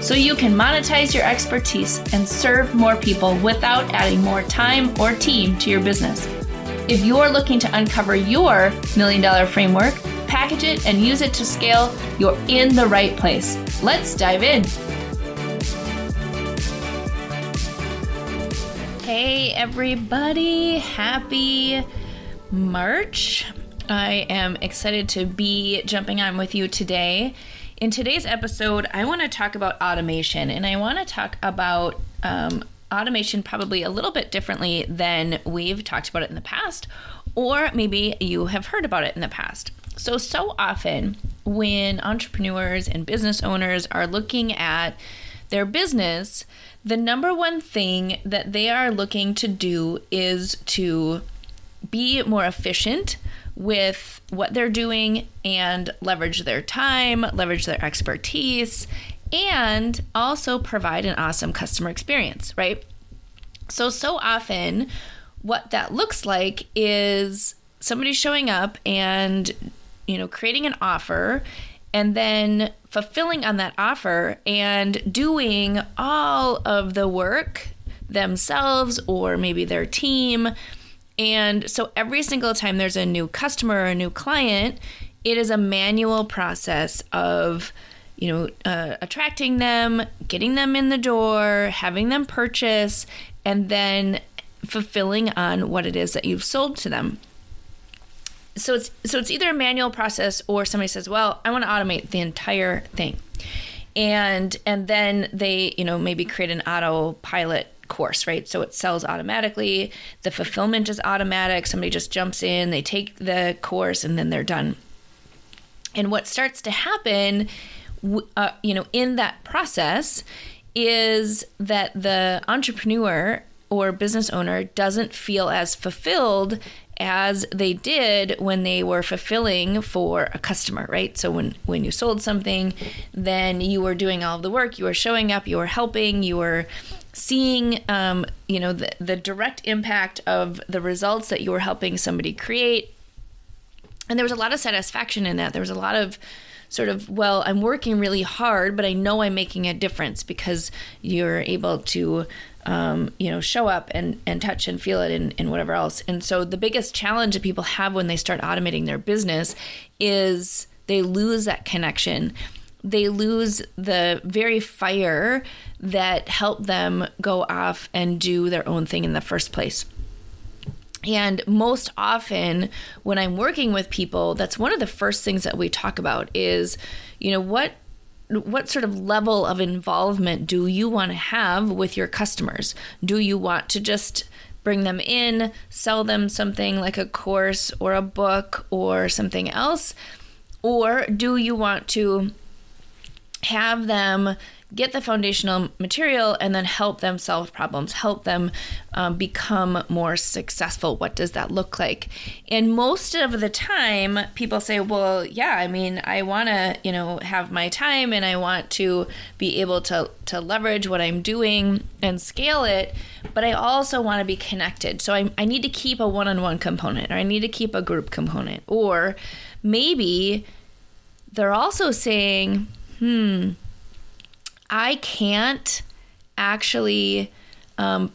So you can monetize your expertise and serve more people without adding more time or team to your business. If you're looking to uncover your million dollar framework, package it, and use it to scale, you're in the right place. Let's dive in. Hey, everybody, happy March. I am excited to be jumping on with you today in today's episode, I want to talk about automation, and I want to talk about um, automation probably a little bit differently than we've talked about it in the past, or maybe you have heard about it in the past. So, so often when entrepreneurs and business owners are looking at their business, the number one thing that they are looking to do is to be more efficient with what they're doing and leverage their time, leverage their expertise, and also provide an awesome customer experience, right? So, so often, what that looks like is somebody showing up and, you know, creating an offer and then fulfilling on that offer and doing all of the work themselves or maybe their team and so every single time there's a new customer or a new client, it is a manual process of you know uh, attracting them getting them in the door having them purchase and then fulfilling on what it is that you've sold to them. So it's so it's either a manual process or somebody says well i want to automate the entire thing. And and then they you know maybe create an autopilot course, right? So it sells automatically. The fulfillment is automatic. Somebody just jumps in, they take the course, and then they're done. And what starts to happen, uh, you know, in that process is that the entrepreneur or business owner doesn't feel as fulfilled as they did when they were fulfilling for a customer, right? So when when you sold something, then you were doing all of the work, you were showing up, you were helping, you were seeing um, you know the, the direct impact of the results that you were helping somebody create. And there was a lot of satisfaction in that. There was a lot of sort of well i'm working really hard but i know i'm making a difference because you're able to um, you know show up and, and touch and feel it and, and whatever else. And so the biggest challenge that people have when they start automating their business is they lose that connection. They lose the very fire that help them go off and do their own thing in the first place. And most often when I'm working with people, that's one of the first things that we talk about is, you know, what what sort of level of involvement do you want to have with your customers? Do you want to just bring them in, sell them something like a course or a book or something else? Or do you want to have them get the foundational material and then help them solve problems, help them um, become more successful. What does that look like? And most of the time, people say, well, yeah, I mean, I want to, you know, have my time and I want to be able to, to leverage what I'm doing and scale it, but I also want to be connected. So I, I need to keep a one on one component or I need to keep a group component. Or maybe they're also saying, hmm, I can't actually, um,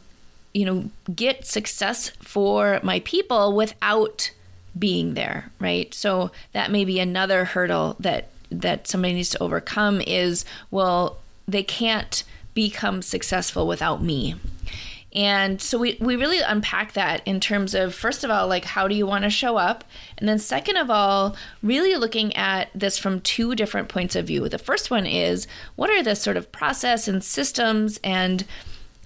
you know, get success for my people without being there, right? So that may be another hurdle that that somebody needs to overcome is well, they can't become successful without me. And so we, we really unpack that in terms of, first of all, like, how do you want to show up? And then, second of all, really looking at this from two different points of view. The first one is what are the sort of process and systems and,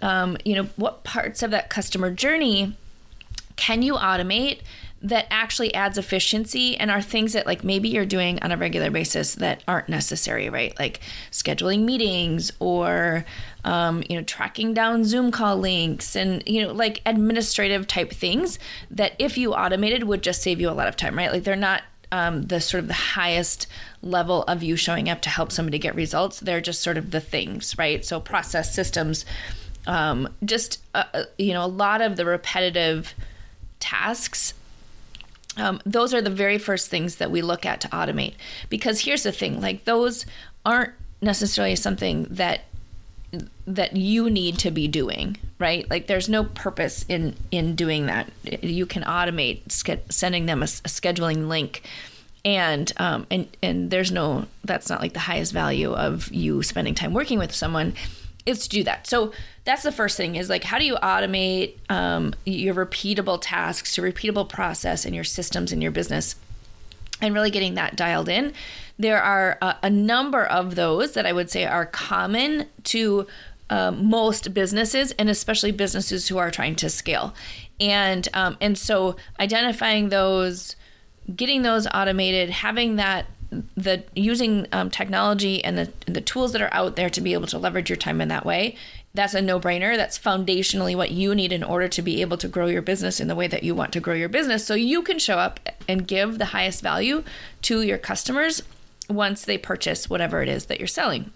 um, you know, what parts of that customer journey can you automate that actually adds efficiency and are things that like maybe you're doing on a regular basis that aren't necessary right? Like scheduling meetings or um, you know tracking down zoom call links and you know like administrative type things that if you automated would just save you a lot of time right? Like they're not um, the sort of the highest level of you showing up to help somebody get results. They're just sort of the things right? So process systems um, just uh, uh you know a lot of the repetitive tasks um, those are the very first things that we look at to automate. Because here's the thing like those aren't necessarily something that that you need to be doing right? Like there's no purpose in in doing that. You can automate sending them a, a scheduling link and um and and there's no that's not like the highest value of you spending time working with someone is to do that. So that's the first thing is like how do you automate um, your repeatable tasks your repeatable process and your systems in your business? And really getting that dialed in. There are a, a number of those that i would say are common to uh, most businesses and especially businesses who are trying to scale. And um, and so identifying those getting those automated having that the using um, technology and the the tools that are out there to be able to leverage your time in that way that's a no-brainer. That's foundationally what you need in order to be able to grow your business in the way that you want to grow your business. So you can show up and give the highest value to your customers once they purchase whatever it is that you're selling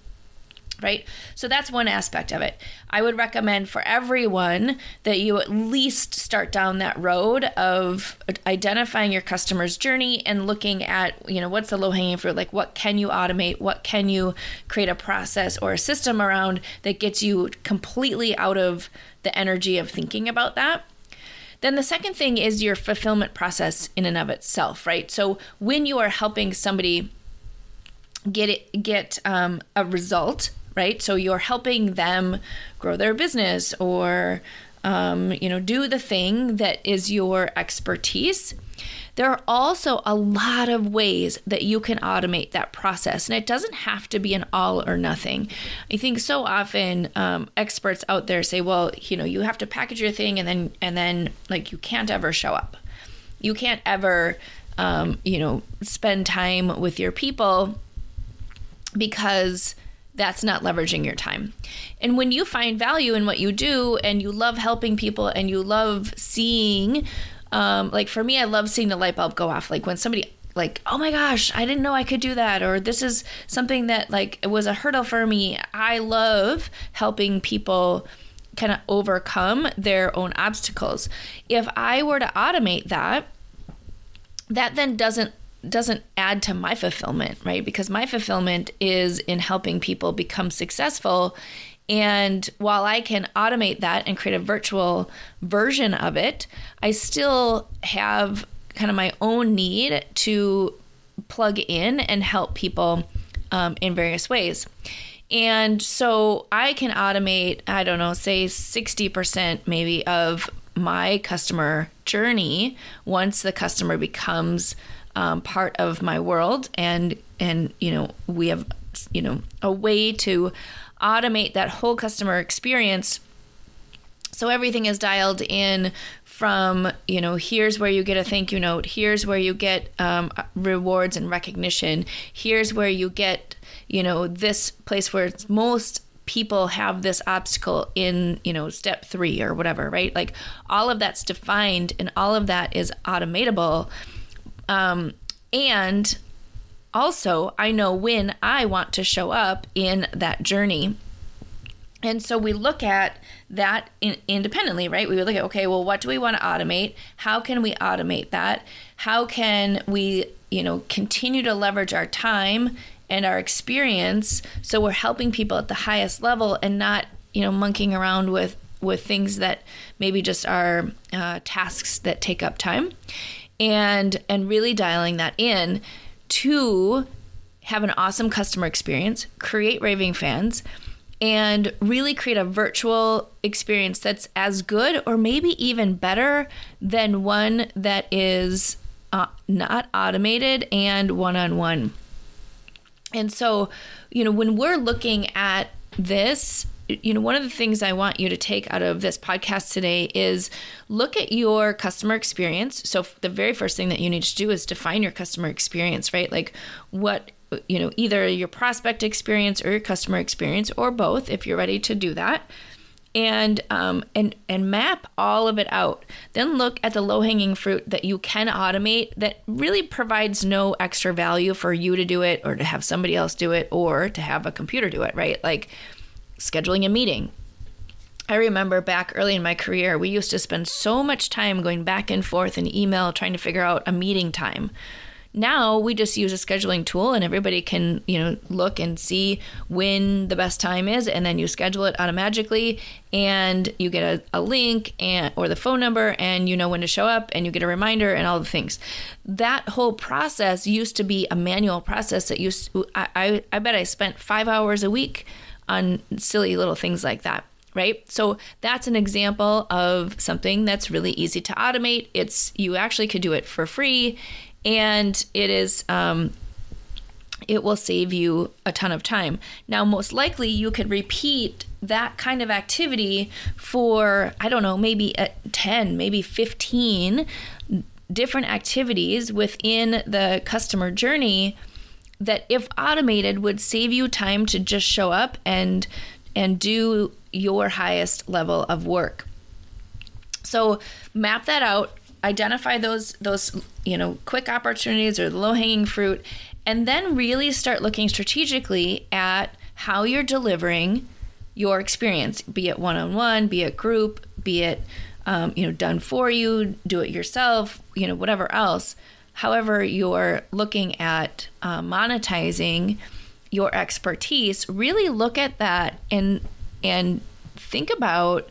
right? So that's one aspect of it. I would recommend for everyone that you at least start down that road of identifying your customer's journey and looking at, you know, what's the low hanging fruit? Like, what can you automate? What can you create a process or a system around that gets you completely out of the energy of thinking about that? Then the second thing is your fulfillment process in and of itself, right? So when you are helping somebody get it get um, a result right? So you're helping them grow their business or, um, you know, do the thing that is your expertise. There are also a lot of ways that you can automate that process, and it doesn't have to be an all or nothing. I think so often um, experts out there say, "Well, you know, you have to package your thing, and then and then like you can't ever show up, you can't ever, um, you know, spend time with your people because." That's not leveraging your time. And when you find value in what you do and you love helping people and you love seeing, um, like for me, I love seeing the light bulb go off. Like when somebody, like, oh my gosh, I didn't know I could do that, or this is something that like it was a hurdle for me. I love helping people kind of overcome their own obstacles. If I were to automate that, that then doesn't doesn't add to my fulfillment, right? Because my fulfillment is in helping people become successful. And while I can automate that and create a virtual version of it, I still have kind of my own need to plug in and help people um, in various ways. And so I can automate, I don't know, say 60% maybe of my customer journey once the customer becomes um, part of my world, and and you know we have you know a way to automate that whole customer experience. So everything is dialed in from you know here's where you get a thank you note. Here's where you get um, rewards and recognition. Here's where you get you know this place where most people have this obstacle in you know step three or whatever right? Like all of that's defined and all of that is automatable um, and also, I know when I want to show up in that journey. And so we look at that in, independently, right? We look at, okay, well, what do we want to automate? How can we automate that? How can we, you know, continue to leverage our time and our experience so we're helping people at the highest level and not, you know, monkeying around with with things that maybe just are uh, tasks that take up time and and really dialing that in to have an awesome customer experience, create raving fans, and really create a virtual experience that's as good or maybe even better than one that is uh, not automated and one on one. And so, you know, when we're looking at this, you know, one of the things I want you to take out of this podcast today is look at your customer experience. So, the very first thing that you need to do is define your customer experience, right? Like, what, you know, either your prospect experience or your customer experience, or both, if you're ready to do that and um, and and map all of it out. Then look at the low hanging fruit that you can automate that really provides no extra value for you to do it or to have somebody else do it or to have a computer do it. Right, like scheduling a meeting. I remember back early in my career, we used to spend so much time going back and forth in email trying to figure out a meeting time now we just use a scheduling tool and everybody can, you know, look and see when the best time is and then you schedule it automatically and you get a, a link and or the phone number and you know when to show up and you get a reminder and all the things. That whole process used to be a manual process that used I, I, I bet I spent five hours a week on silly little things like that right? So that's an example of something that's really easy to automate. It's you actually could do it for free and it is um, it will save you a ton of time. Now, most likely, you could repeat that kind of activity for I don't know, maybe 10, maybe 15 different activities within the customer journey that if automated would save you time to just show up and and do your highest level of work. So map that out identify those those you know quick opportunities or low hanging fruit and then really start looking strategically at how you're delivering your experience be it one-on-one be it group be it um, you know done for you do it yourself you know whatever else however you're looking at uh, monetizing your expertise really look at that and and think about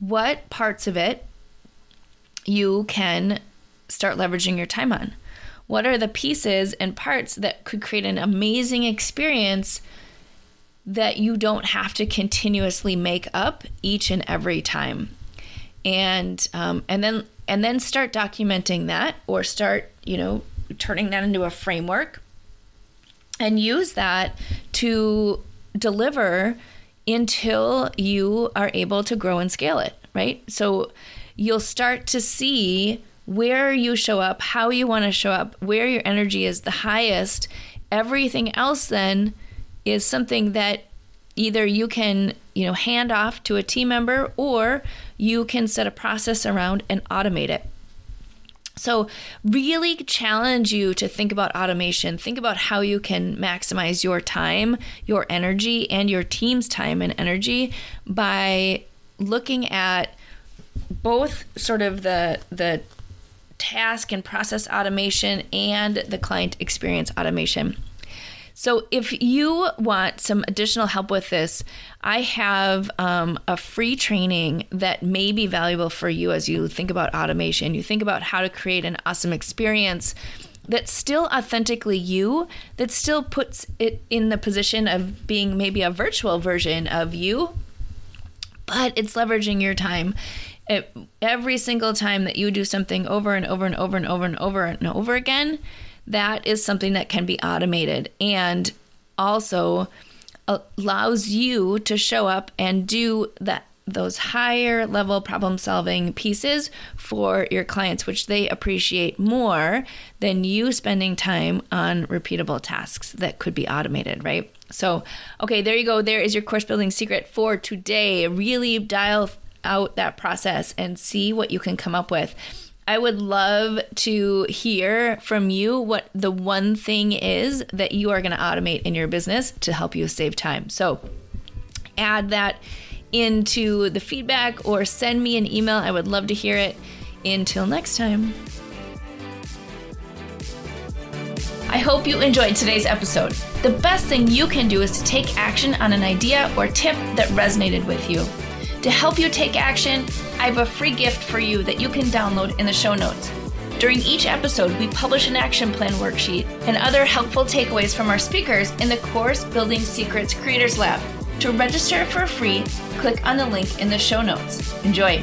what parts of it you can start leveraging your time on? What are the pieces and parts that could create an amazing experience that you don't have to continuously make up each and every time? And um, and then and then start documenting that, or start you know turning that into a framework, and use that to deliver until you are able to grow and scale it. Right. So you'll start to see where you show up, how you want to show up, where your energy is the highest. Everything else then is something that either you can, you know, hand off to a team member or you can set a process around and automate it. So, really challenge you to think about automation. Think about how you can maximize your time, your energy, and your team's time and energy by looking at both sort of the the task and process automation and the client experience automation. So, if you want some additional help with this, I have um, a free training that may be valuable for you as you think about automation. You think about how to create an awesome experience that's still authentically you, that still puts it in the position of being maybe a virtual version of you, but it's leveraging your time it, every single time that you do something over and over and over and over and over and over again, that is something that can be automated and also allows you to show up and do that those higher level problem solving pieces for your clients which they appreciate more than you spending time on repeatable tasks that could be automated right? So okay there you go. There is your course building secret for today. Really dial out that process and see what you can come up with. I would love to hear from you what the one thing is that you are going to automate in your business to help you save time. So add that into the feedback or send me an email. I would love to hear it. Until next time. I hope you enjoyed today's episode. The best thing you can do is to take action on an idea or tip that resonated with you. To help you take action, I have a free gift for you that you can download in the show notes. During each episode, we publish an action plan worksheet and other helpful takeaways from our speakers in the Course Building Secrets Creators Lab. To register for free, click on the link in the show notes. Enjoy!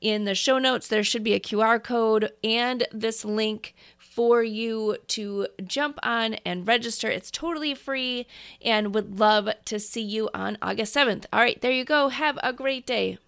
In the show notes, there should be a QR code and this link for you to jump on and register. It's totally free and would love to see you on August 7th. All right, there you go. Have a great day.